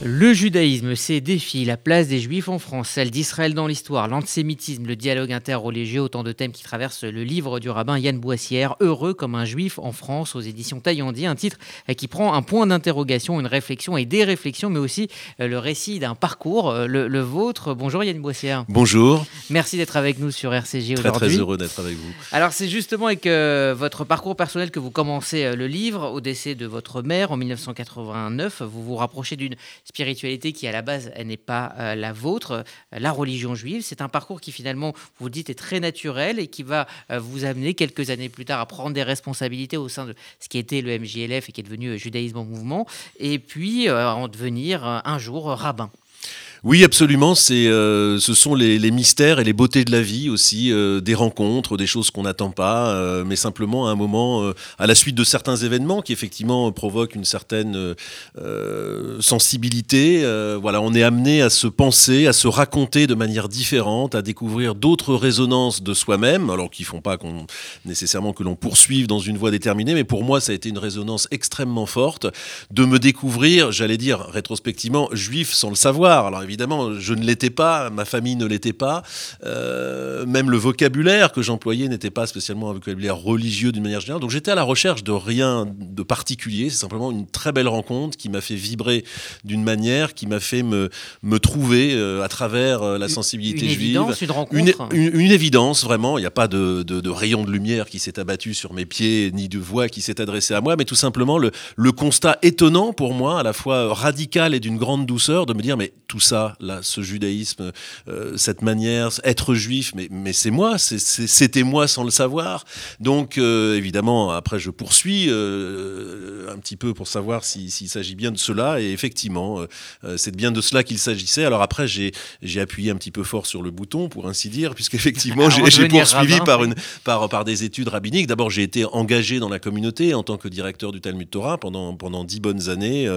Le judaïsme, ses défis, la place des juifs en France, celle d'Israël dans l'histoire, l'antisémitisme, le dialogue interreligieux, autant de thèmes qui traversent le livre du rabbin Yann Boissière, Heureux comme un juif en France, aux éditions Taillandi, un titre qui prend un point d'interrogation, une réflexion et des réflexions, mais aussi euh, le récit d'un parcours, euh, le, vôtre. Bonjour Yann Boissière. Bonjour. Merci d'être avec nous sur RCG aujourd'hui. Très très heureux d'être avec vous. Alors c'est justement avec euh, votre parcours personnel que vous commencez le livre, au décès de votre mère en 1989, vous vous rapprochez d'une spiritualité qui à la base n'est pas euh, la vôtre, euh, la religion juive. C'est un parcours qui finalement, vous dites, est très naturel et qui va euh, vous amener quelques années plus tard à prendre des responsabilités au sein de ce qui était le MJLF et qui est devenu Judaïsme en mouvement, et puis en devenir un jour rabbin. Oui, absolument. C'est, euh, ce sont les, mystères et les beautés de la vie aussi, euh, des rencontres, des choses qu'on n'attend pas, euh, mais simplement à un moment, à la suite de certains événements qui effectivement provoquent une certaine sensibilité. voilà, on est amené à se penser, à se raconter de manière différente, à découvrir d'autres résonances de soi-même, alors qui font pas qu'on nécessairement que l'on poursuive dans une voie déterminée, mais pour moi, ça a été une résonance extrêmement forte de me découvrir, j'allais dire rétrospectivement, juif sans le savoir. Évidemment, je ne l'étais pas, ma famille ne l'était pas. Euh, même le vocabulaire que j'employais n'était pas spécialement un vocabulaire religieux d'une manière générale. Donc j'étais à la recherche de rien de particulier. C'est simplement une très belle rencontre qui m'a fait vibrer d'une manière, qui m'a fait me, me trouver euh, à travers euh, la sensibilité une juive. Évidence, une rencontre. Une, évidence, vraiment. Il n'y a pas de, de, rayon de lumière qui s'est abattu sur mes pieds, ni de voix qui s'est adressée à moi, mais tout simplement le, le constat étonnant pour moi, à la fois radical et d'une grande douceur, de me dire, mais tout ça, là, ce judaïsme, euh, cette manière, être juif, mais, mais c'est moi, c'était moi sans le savoir. Donc, euh, évidemment, après, je poursuis euh, un petit peu pour savoir s'il s'agit bien de cela. Et effectivement, c'est bien de cela qu'il s'agissait. Alors après, j'ai appuyé un petit peu fort sur le bouton, pour ainsi dire, puisqu'effectivement, j'ai poursuivi par, une, par, par des études rabbiniques. D'abord, j'ai été engagé dans la communauté en tant que directeur du Talmud Torah pendant, pendant dix bonnes années,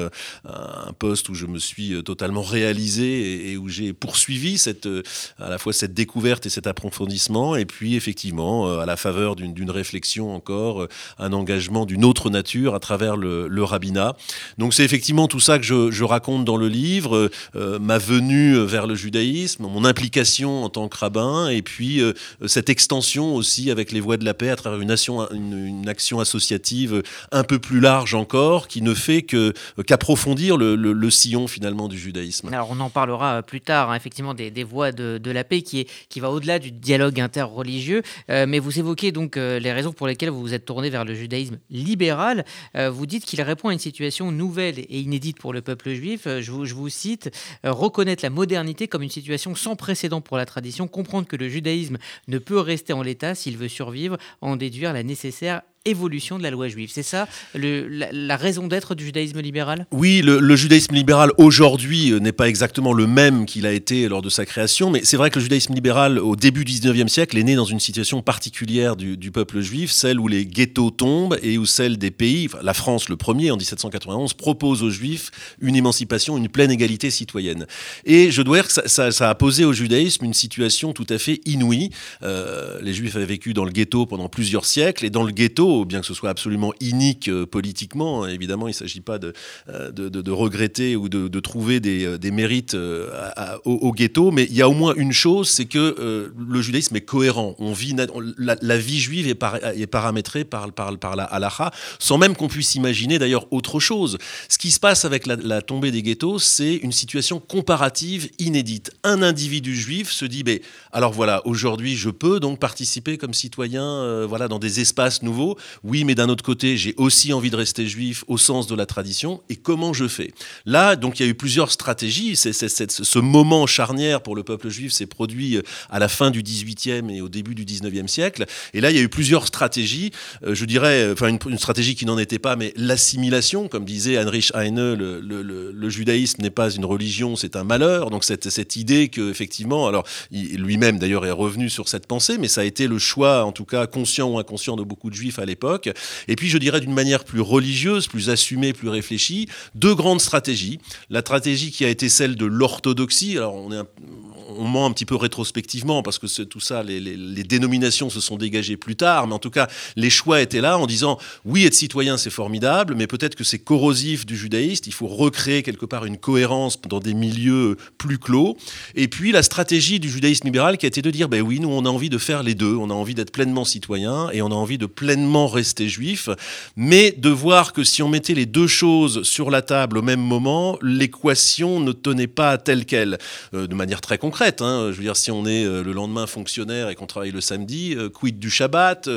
un poste où je me suis totalement réalisé et, où j'ai poursuivi cette, euh, à la fois cette découverte et cet approfondissement, et puis effectivement, euh, à la faveur d'une réflexion encore, euh, un engagement d'une autre nature à travers le, rabbinat. Donc c'est effectivement tout ça que je, raconte dans le livre, ma venue vers le judaïsme, mon implication en tant que rabbin, et puis cette extension aussi avec les voies de la paix à travers une action, associative un peu plus large encore, qui ne fait qu'approfondir le, le, sillon finalement du judaïsme. Alors on en parle parlera euh, plus tard, hein, effectivement, des, voies de, la paix qui, est, qui va au-delà du dialogue interreligieux. Euh, mais vous évoquez donc euh, les raisons pour lesquelles vous vous êtes tourné vers le judaïsme libéral. vous dites qu'il répond à une situation nouvelle et inédite pour le peuple juif. Je vous, je vous cite reconnaître la modernité comme une situation sans précédent pour la tradition, comprendre que le judaïsme ne peut rester en l'état s'il veut survivre, en déduire la nécessaire évolution de la loi juive. C'est ça la, raison d'être du judaïsme libéral? Oui, le, judaïsme libéral aujourd'hui euh, n'est pas exactement le même qu'il a été lors de sa création, mais c'est vrai que le judaïsme libéral au début du 19e siècle est né dans une situation particulière du, peuple juif, celle où les ghettos tombent et où celle des pays, la France le premier en 1791, propose aux juifs une émancipation, une pleine égalité citoyenne. Et je dois dire que ça, a posé au judaïsme une situation tout à fait inouïe. Euh, les juifs avaient vécu dans le ghetto pendant plusieurs siècles et dans le ghetto, bien que ce soit absolument inique euh, politiquement. Hein, évidemment, il ne s'agit pas de, euh, de, regretter ou de, trouver des, euh, mérites au, ghetto, mais il y a au moins une chose, c'est que le judaïsme est cohérent. On vit, la, vie juive est, paramétrée par, la halakha, sans même qu'on puisse imaginer d'ailleurs autre chose. Ce qui se passe avec la, tombée des ghettos, c'est une situation comparative inédite. Un individu juif se dit, ben, alors voilà, aujourd'hui je peux donc participer comme citoyen voilà, dans des espaces nouveaux. Oui, mais d'un autre côté, j'ai aussi envie de rester juif au sens de la tradition. Et comment je fais? Là, donc, il y a eu plusieurs stratégies. Ce moment charnière pour le peuple juif s'est produit euh, à la fin du 18e et au début du 19e siècle. Et là, il y a eu plusieurs stratégies. Euh, je dirais, euh, enfin, une, stratégie qui n'en était pas, mais l'assimilation, comme disait Heinrich Heine, le, judaïsme n'est pas une religion, c'est un malheur. Donc, cette, cette idée que, effectivement, alors, lui-même d'ailleurs est revenu sur cette pensée, mais ça a été le choix, en tout cas conscient ou inconscient de beaucoup de juifs à Et puis, je dirais d'une manière plus religieuse, plus assumée, plus réfléchie, deux grandes stratégies. La stratégie qui a été celle de l'orthodoxie. Alors, on est on ment un petit peu rétrospectivement parce que tout ça, les, dénominations se sont dégagées plus tard, mais en tout cas, les choix étaient là en disant oui, être citoyen, c'est formidable, mais peut-être que c'est corrosif du judaïste, il faut recréer quelque part une cohérence dans des milieux plus clos. Et puis la stratégie du judaïsme libéral qui a été de dire ben oui, nous on a envie de faire les deux, on a envie d'être pleinement citoyen et on a envie de pleinement rester juif, mais de voir que si on mettait les deux choses sur la table au même moment, l'équation ne tenait pas telle qu'elle, euh, de manière très concrète. Hein. Je veux dire, si on est euh, le lendemain fonctionnaire et qu'on travaille le samedi, euh, quid du Shabbat,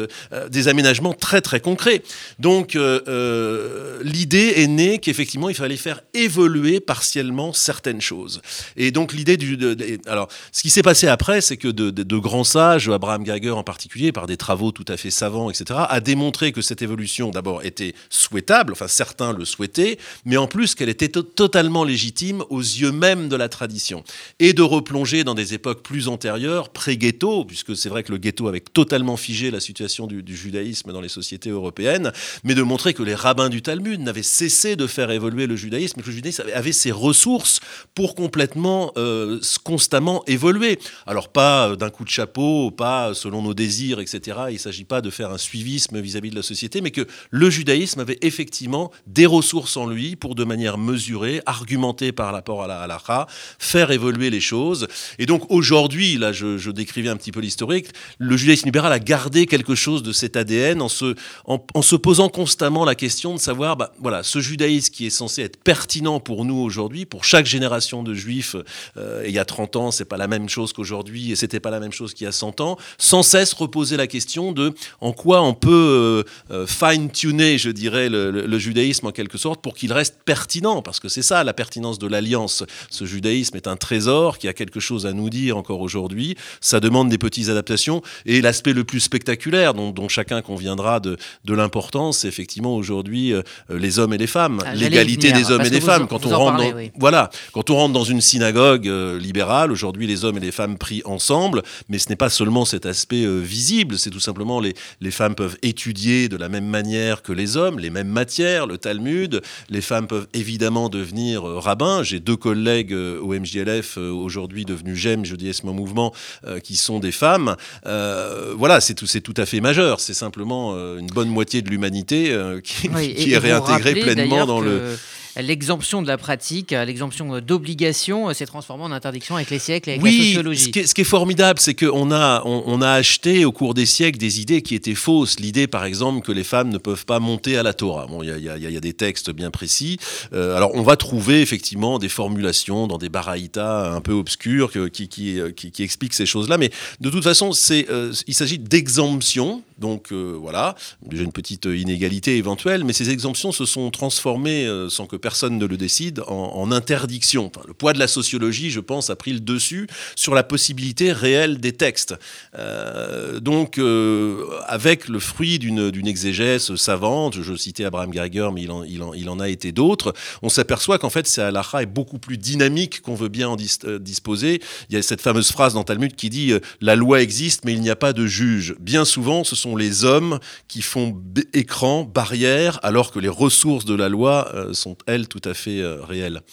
des aménagements très très concrets. Donc l'idée est née qu'effectivement il fallait faire évoluer partiellement certaines choses. Et donc l'idée du, alors ce qui s'est passé après, c'est que de, de, grands sages, Abraham Gager en particulier, par des travaux tout à fait savants, etc., a démontré que cette évolution d'abord était souhaitable, enfin certains le souhaitaient, mais en plus qu'elle était totalement légitime aux yeux même de la tradition, et de replonger dans des époques plus antérieures, pré-ghetto, puisque c'est vrai que le ghetto avait totalement figé la situation du, judaïsme dans les sociétés européennes, mais de montrer que les rabbins du Talmud n'avaient cessé de faire évoluer le judaïsme, que le judaïsme avait ses ressources pour complètement, euh, constamment évoluer. Alors pas euh, d'un coup de chapeau, pas selon nos désirs, etc. Il ne s'agit pas de faire un suivisme vis-à-vis de la société, mais que le judaïsme avait effectivement des ressources en lui pour de manière mesurée, argumentée par rapport à la halakha, faire évoluer les choses. Et donc aujourd'hui, là je, décrivais un petit peu l'historique, le judaïsme libéral a gardé quelque chose de cet ADN en se, posant constamment la question de savoir, bah, voilà, ce judaïsme qui est censé être pertinent pour nous aujourd'hui, pour chaque génération de juifs, euh, il y a 30 ans, c'est pas la même chose qu'aujourd'hui et c'était pas la même chose qu'il y a 100 ans, sans cesse reposer la question de en quoi on peut euh, euh, fine-tuner, je dirais, le, judaïsme en quelque sorte pour qu'il reste pertinent, parce que c'est ça la pertinence de l'alliance. Ce judaïsme est un trésor qui a quelque à nous dire encore aujourd'hui. Ça demande des petites adaptations et l'aspect le plus spectaculaire dont, chacun conviendra de, de l'importance, c'est effectivement aujourd'hui euh, les hommes et les femmes, ah, l'égalité des hommes et des femmes. Quand on rentre, dans, voilà, quand on rentre dans une synagogue libérale, aujourd'hui les hommes et les femmes prient ensemble, mais ce n'est pas seulement cet aspect visible, c'est tout simplement les, les femmes peuvent étudier de la même manière que les hommes, les mêmes matières, le Talmud. Les femmes peuvent évidemment devenir euh, rabbins. J'ai deux collègues euh, au MJLF euh, aujourd'hui devenus GEM, je dis ce mouvement, qui sont des femmes. voilà, c'est tout, tout à fait majeur. C'est simplement une bonne moitié de l'humanité qui, est réintégrée pleinement dans le l'exemption de la pratique, l'exemption d'obligation s'est transformée en interdiction avec les siècles et avec la sociologie. Ce qui est, ce qui est formidable, c'est qu'on a, on, a acheté au cours des siècles des idées qui étaient fausses. L'idée, par exemple, que les femmes ne peuvent pas monter à la Torah. Bon, il y, y a, des textes bien précis. Euh, alors, on va trouver effectivement des formulations dans des baraïtas un peu obscurs qui, qui, qui, expliquent ces choses-là. Mais de toute façon, c'est, euh, il s'agit d'exemptions. Donc euh, voilà, déjà une petite inégalité éventuelle, mais ces exemptions se sont transformées sans que personne ne le décide, en, interdiction. le poids de la sociologie, je pense, a pris le dessus sur la possibilité réelle des textes. Euh, donc, euh, avec le fruit d'une exégèse savante, je citais Abraham Geiger, mais il en, a été d'autres, on s'aperçoit qu'en fait, c'est est beaucoup plus dynamique qu'on veut bien en euh, disposer. Il y a cette fameuse phrase dans Talmud qui dit La loi existe, mais il n'y a pas de juge. Bien souvent, ce sont les hommes qui font écran, barrière, alors que les ressources de la loi sont, elles, tout à fait euh.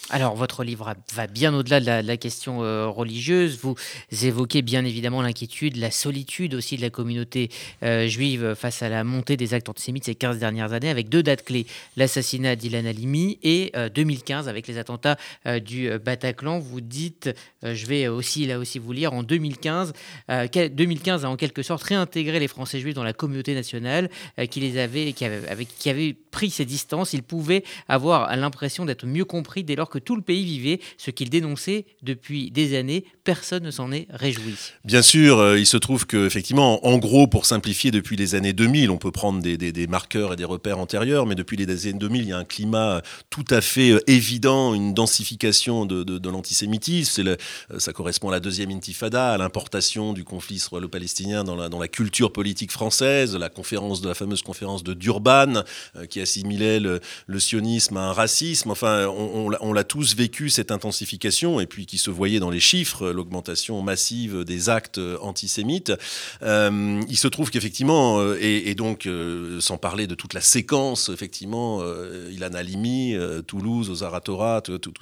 Alors, votre livre va bien au-delà de, la, question euh, religieuse. Vous évoquez bien évidemment l'inquiétude, la solitude aussi de la communauté euh, juive face à la montée des actes antisémites ces 15 dernières années, avec deux dates clés l'assassinat d'Ilan Halimi et 2015 avec les attentats du Bataclan. Vous dites, je vais aussi là aussi vous lire, en 2015, 2015 a en quelque sorte réintégré les Français juifs dans la communauté nationale qui les avait, qui avait pris ses distances. Ils pouvaient avoir à d'être mieux compris dès lors que tout le pays vivait ce qu'il dénonçait depuis des années. Personne ne s'en est réjoui. Bien sûr, euh, il se trouve que effectivement, en gros, pour simplifier, depuis les années 2000, on peut prendre des, marqueurs et des repères antérieurs, mais depuis les années 2000, il y a un climat tout à fait euh, évident, une densification de, l'antisémitisme. Euh, ça correspond à la deuxième intifada, à l'importation du conflit israélo-palestinien dans la, culture politique française, la conférence de la fameuse conférence de Durban, qui assimilait le sionisme à un racisme enfin, on, l'a tous vécu, cette intensification, et puis qui se voyait dans les chiffres, l'augmentation massive des actes antisémites. Euh, il se trouve qu'effectivement, euh, et, donc, euh, sans parler de toute la séquence, effectivement, Ilan Halimi, Toulouse,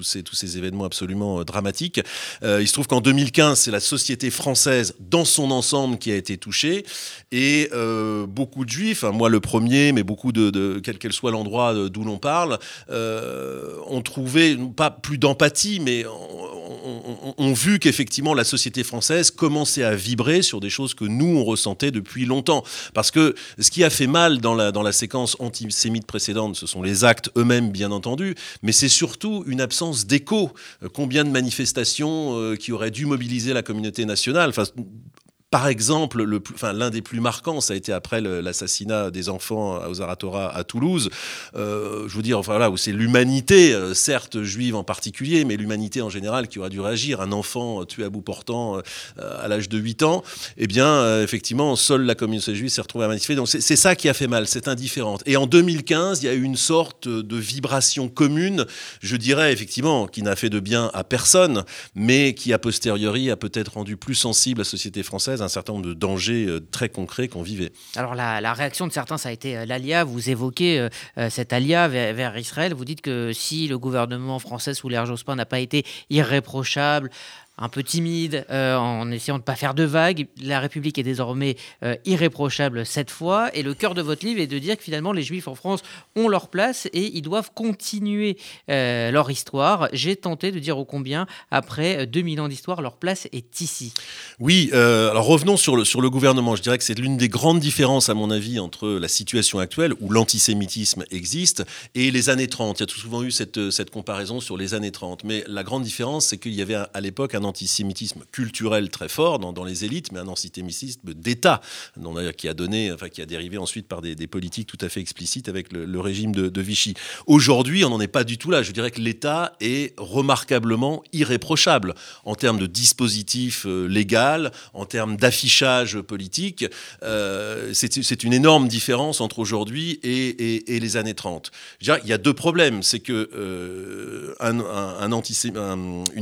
ces, tous ces événements absolument dramatiques, il se trouve qu'en 2015, c'est la société française dans son ensemble qui a été touchée, et beaucoup de juifs, hein, moi le premier, mais beaucoup de, de quel qu'elle soit l'endroit d'où l'on parle, euh, ont trouvé, pas plus d'empathie, mais ont, vu qu'effectivement la société française commençait à vibrer sur des choses que nous, on ressentait depuis longtemps. Parce que ce qui a fait mal dans la, séquence antisémite précédente, ce sont les actes eux-mêmes, bien entendu, mais c'est surtout une absence d'écho. Euh, combien de manifestations euh, qui auraient dû mobiliser la communauté nationale? Par exemple, l'un des plus marquants, ça a été après l'assassinat des enfants aux Aratora à Toulouse. Euh, je veux dire, enfin là où c'est l'humanité, euh, certes juive en particulier, mais l'humanité en général qui aura dû réagir. Un enfant tué à bout portant euh, à l'âge de 8 ans, eh bien, effectivement, seule la communauté juive s'est retrouvée à manifester. Donc c'est ça qui a fait mal, c'est indifférente. Et en 2015, il y a eu une sorte de vibration commune, je dirais effectivement, qui n'a fait de bien à personne, mais qui a posteriori a peut-être rendu plus sensible la société française un certain nombre de dangers euh, très concrets qu'on vivait. Alors la, réaction de certains, ça a été euh, l'alia. Vous évoquez euh, cet alia vers, Israël. Vous dites que si le gouvernement français sous l'ère Jospin n'a pas été irréprochable, un peu timide, euh, en essayant de ne pas faire de vagues. La République est désormais euh, irréprochable cette fois. Et le cœur de votre livre est de dire que finalement les Juifs en France ont leur place et ils doivent continuer euh, leur histoire. J'ai tenté de dire au combien, après 2000 ans d'histoire, leur place est ici. Oui, alors revenons sur le, sur le gouvernement. Je dirais que c'est l'une des grandes différences, à mon avis, entre la situation actuelle, où l'antisémitisme existe, et les années 30. Il y a tout souvent eu cette, cette comparaison sur les années 30. Mais la grande différence, c'est qu'il y avait à l'époque un antisémitisme culturel très fort dans, les élites, mais un antisémitisme d'État, qui a donné, enfin, qui a dérivé ensuite par des, politiques tout à fait explicites avec le, régime de, Vichy. Aujourd'hui, on n'en est pas du tout là. Je dirais que l'État est remarquablement irréprochable en termes de dispositif euh, légal, en termes d'affichage politique. Euh, c'est une énorme différence entre aujourd'hui et, les années 30. il y a deux problèmes. C'est que euh,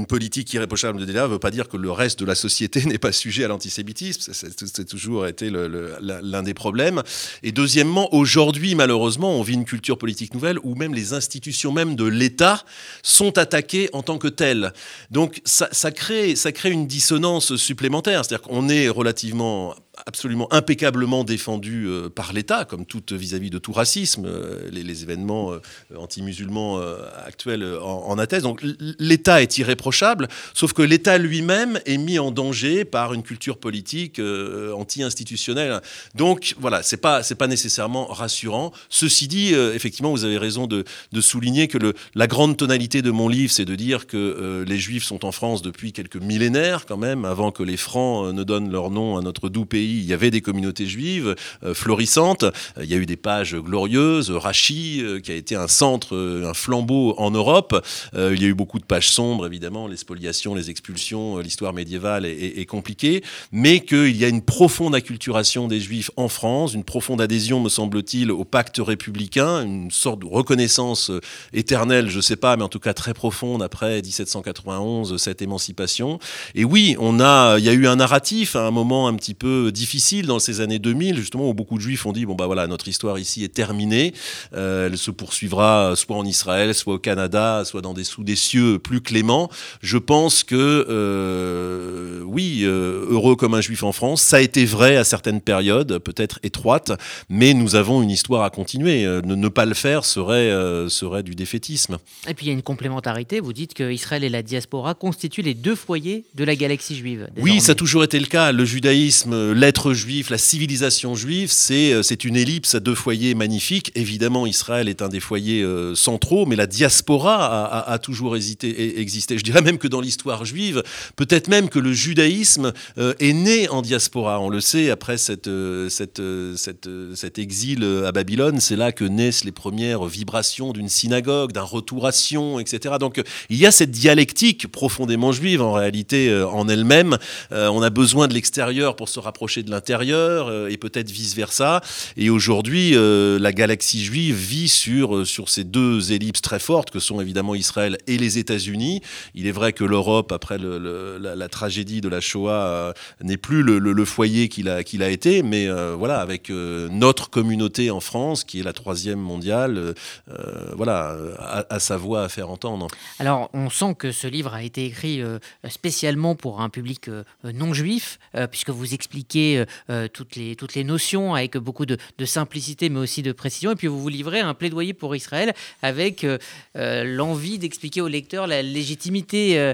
politique irréprochable de ne veut pas dire que le reste de la société n'est pas sujet à l'antisémitisme. C'est toujours été l'un des problèmes. Et deuxièmement, aujourd'hui, malheureusement, on vit une culture politique nouvelle où même les institutions même de l'État sont attaquées en tant que telles. Donc ça, ça, crée, ça crée une dissonance supplémentaire. C'est-à-dire qu'on est relativement absolument impeccablement défendu euh, par l'État, comme tout vis-à-vis de tout racisme, euh, les, événements euh, anti-musulmans actuels en, en, attestent. Donc l'État est irréprochable, sauf que l'État lui-même est mis en danger par une culture politique anti-institutionnelle. Donc voilà, c'est pas c'est pas nécessairement rassurant. Ceci dit, effectivement, vous avez raison de, de souligner que la grande tonalité de mon livre, c'est de dire que les Juifs sont en France depuis quelques millénaires quand même, avant que les Francs ne donnent leur nom à notre doux pays il y avait des communautés juives euh, florissantes. Euh, il y a eu des pages glorieuses. Rachi, euh, qui a été un centre, un flambeau en Europe. il y a eu beaucoup de pages sombres, évidemment, les spoliations, les expulsions, l'histoire médiévale est, compliquée, mais qu'il y a une profonde acculturation des juifs en France, une profonde adhésion, me semble-t-il, au pacte républicain, une sorte de reconnaissance éternelle, je ne sais pas, mais en tout cas très profonde après 1791, cette émancipation. Et oui, on a, il y a eu un narratif à un moment un petit peu difficile dans ces années 2000, justement, où beaucoup de juifs ont dit bon, bah voilà, notre histoire ici est terminée. Euh, elle se poursuivra soit en Israël, soit au Canada, soit dans des sous des cieux plus cléments. Je pense que, euh, oui, euh, heureux comme un juif en France, ça a été vrai à certaines périodes, peut-être étroites, mais nous avons une histoire à continuer. Ne, ne pas le faire serait, serait du défaitisme. Et puis il y a une complémentarité. Vous dites que Israël et la diaspora constituent les deux foyers de la galaxie juive. Oui, ça a toujours été le cas. Le judaïsme, l'être juif, la civilisation juive, c'est euh, c'est une ellipse à deux foyers magnifiques. Évidemment, Israël est un des foyers euh, centraux, mais la diaspora a, toujours hésité, existé. Je dirais même que dans l'histoire juive, peut-être même que le judaïsme euh, est né en diaspora. On le sait, après cette, cette, cette, cet exil à Babylone, c'est là que naissent les premières vibrations d'une synagogue, d'un retour à Sion, etc. Donc il y a cette dialectique profondément juive en réalité en elle-même. on a besoin de l'extérieur pour se rapprocher de l'intérieur, et peut-être vice-versa. Et aujourd'hui, la galaxie juive vit sur, sur ces deux ellipses très fortes que sont évidemment Israël et les États-Unis. Il est vrai que l'Europe, après la, tragédie de la Shoah, n'est plus le, foyer qu'il a, qu'il a été, mais voilà, avec notre communauté en France, qui est la troisième mondiale, voilà, à, sa voix à faire entendre. Alors, on sent que ce livre a été écrit euh, spécialement pour un public euh, non juif, euh, puisque vous expliquez toutes, les, toutes les notions avec beaucoup de, simplicité, mais aussi de précision, et puis vous vous livrez un plaidoyer pour Israël avec l'envie d'expliquer au lecteur la légitimité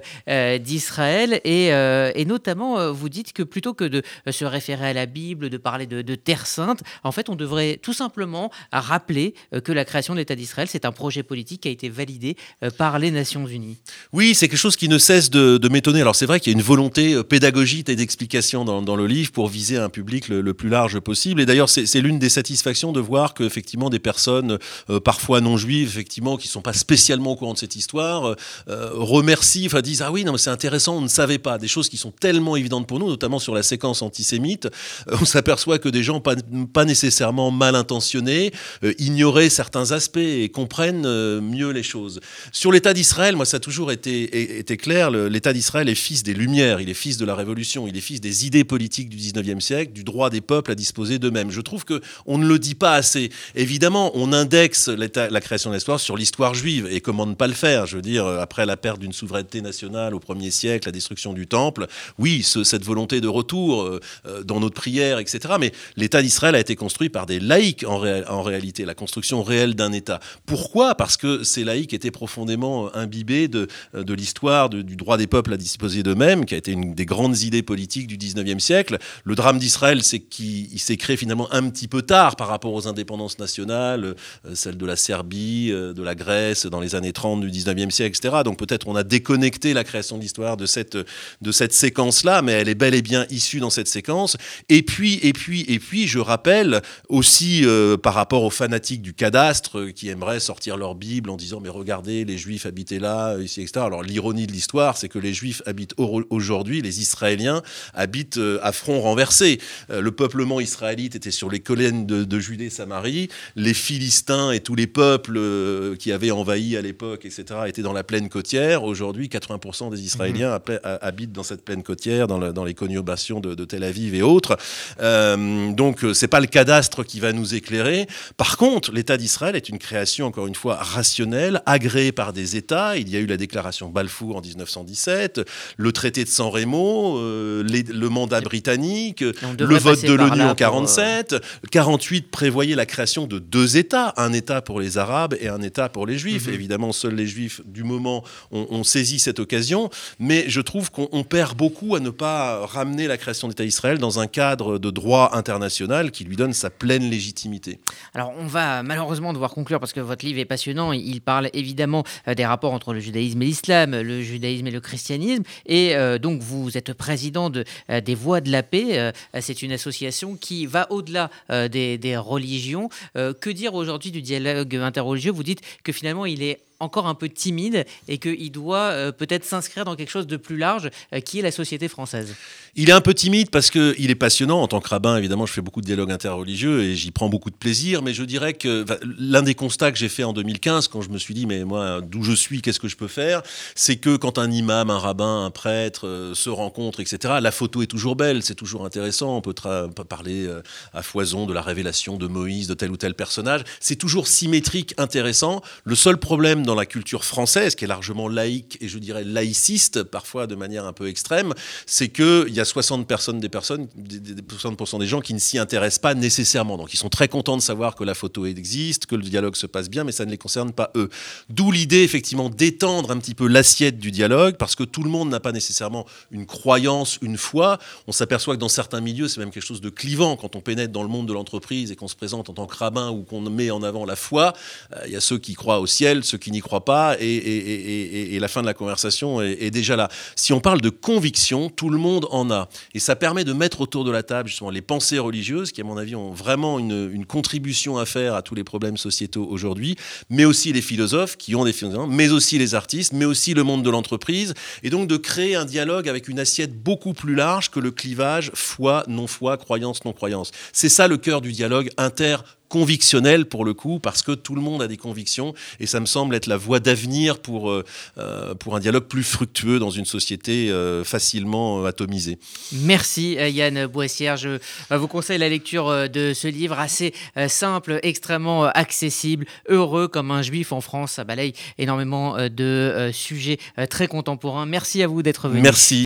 d'Israël, et, notamment, vous dites que plutôt que de se référer à la Bible, de parler de, Terre sainte, en fait, on devrait tout simplement rappeler que la création de l'État d'Israël, c'est un projet politique qui a été validé par les Nations Unies. Oui, c'est quelque chose qui ne cesse de, m'étonner. Alors c'est vrai qu'il y a une volonté euh, pédagogique et d'explication dans, le livre pour viser un public le, plus large possible. Et d'ailleurs, c'est l'une des satisfactions de voir qu'effectivement des personnes, euh, parfois non juives, effectivement, qui ne sont pas spécialement au courant de cette histoire, euh, remercient, enfin disent ah oui, non, c'est intéressant, on ne savait pas des choses qui sont tellement évidentes pour nous, notamment sur la séquence antisémite. on s'aperçoit que des gens pas, nécessairement mal intentionnés ignoraient certains aspects et comprennent mieux les choses. Sur l'État d'Israël, moi, ça a toujours été, clair. L'État d'Israël est fils des Lumières, il est fils de la Révolution, il est fils des idées politiques du 19e siècle, du droit des peuples à disposer d'eux-mêmes. Je trouve qu'on ne le dit pas assez. Évidemment, on indexe la création de l'histoire sur l'histoire juive. Et comment ne pas le faire? Je veux dire, après la perte d'une souveraineté nationale au 1er siècle, la destruction du temple, oui, cette volonté de retour euh, euh, dans notre prière, etc. Mais l'État d'Israël a été construit par des laïcs en, en réalité, la construction réelle d'un État. Pourquoi? Parce que ces laïcs étaient profondément imbibés de, de l'histoire du droit des peuples à disposer d'eux-mêmes, qui a été une des grandes idées politiques du 19e siècle. Le drame d'Israël, c'est qu'il s'est créé finalement un petit peu tard par rapport aux indépendances nationales, euh, celle de la Serbie, euh, de la Grèce dans les années 30 du 19e siècle, etc. Donc peut-être on a déconnecté la création de l'histoire de cette, de cette séquence-là, mais elle est bel et bien issue dans cette séquence. Et puis, et puis, et puis, je rappelle aussi euh, par rapport aux fanatiques du cadastre qui aimeraient sortir leur Bible en disant mais regardez, les Juifs habitaient là, ici, etc. Alors l'ironie de l'histoire, c'est que les Juifs habitent aujourd'hui, les Israéliens habitent à front renversé. Euh, le peuplement israélite était sur les collines de, Judée, Samarie. Les Philistins et tous les peuples euh, qui avaient envahi à l'époque, etc., étaient dans la plaine côtière. Aujourd'hui, 80% des Israéliens mhm. habitent dans cette plaine côtière, dans, les conurbations de, Tel Aviv et autres. donc, c'est pas le cadastre qui va nous éclairer. Par contre, l'État d'Israël est une création, encore une fois, rationnelle, agréée par des États. Il y a eu la déclaration Balfour en 1917, le traité de San Remo, euh, le mandat britannique, le vote de l'ONU en 47. 48 prévoyait la création de deux États, un État pour les Arabes et un État pour les Juifs. Mhm. Évidemment, seuls les Juifs du moment ont, saisi cette occasion, mais je trouve qu'on perd beaucoup à ne pas ramener la création d'État Israël dans un cadre de droit international qui lui donne sa pleine légitimité. Alors, on va malheureusement devoir conclure parce que votre livre est passionnant. Il parle évidemment euh, des rapports entre le judaïsme et l'islam, le judaïsme et le christianisme. Et euh, donc, vous êtes président de, euh, des Voix de la Paix. Euh, c'est une association qui va au-delà des, des, religions. que dire aujourd'hui du dialogue interreligieux? Vous dites que finalement, il est encore un peu timide et qu'il doit euh, peut-être s'inscrire dans quelque chose de plus large euh, qui est la société française Il est un peu timide parce qu'il est passionnant. En tant que rabbin, évidemment, je fais beaucoup de dialogues interreligieux et j'y prends beaucoup de plaisir. Mais je dirais que l'un des constats que j'ai fait en 2015, quand je me suis dit, mais moi, d'où je suis, qu'est-ce que je peux faire C'est que quand un imam, un rabbin, un prêtre euh, se rencontrent, etc., la photo est toujours belle, c'est toujours intéressant. On peut parler à foison de la révélation de Moïse, de tel ou tel personnage. C'est toujours symétrique, intéressant. Le seul problème dans dans la culture française, qui est largement laïque et je dirais laïciste, parfois de manière un peu extrême, c'est qu'il y a 60%, personnes, des personnes, 60% des gens qui ne s'y intéressent pas nécessairement. Donc ils sont très contents de savoir que la photo existe, que le dialogue se passe bien, mais ça ne les concerne pas eux. D'où l'idée effectivement d'étendre un petit peu l'assiette du dialogue, parce que tout le monde n'a pas nécessairement une croyance, une foi. On s'aperçoit que dans certains milieux, c'est même quelque chose de clivant quand on pénètre dans le monde de l'entreprise et qu'on se présente en tant que rabbin ou qu'on met en avant la foi. Euh, il y a ceux qui croient au ciel, ceux qui n'y croit pas, et, la fin de la conversation est, déjà là. Si on parle de conviction, tout le monde en a. Et ça permet de mettre autour de la table justement les pensées religieuses, qui à mon avis ont vraiment une, une contribution à faire à tous les problèmes sociétaux aujourd'hui, mais aussi les philosophes qui ont des philosophes, mais aussi les artistes, mais aussi le monde de l'entreprise, et donc de créer un dialogue avec une assiette beaucoup plus large que le clivage foi, non-foi, croyance, non-croyance. C'est ça le cœur du dialogue inter convictionnel pour le coup, parce que tout le monde a des convictions, et ça me semble être la voie d'avenir pour, euh, euh, pour un dialogue plus fructueux dans une société euh, facilement atomisée. Merci Yann Boissière, je vous conseille la lecture de ce livre assez simple, extrêmement accessible, heureux comme un juif en France, ça balaye énormément de sujets très contemporains. Merci à vous d'être venu. Merci.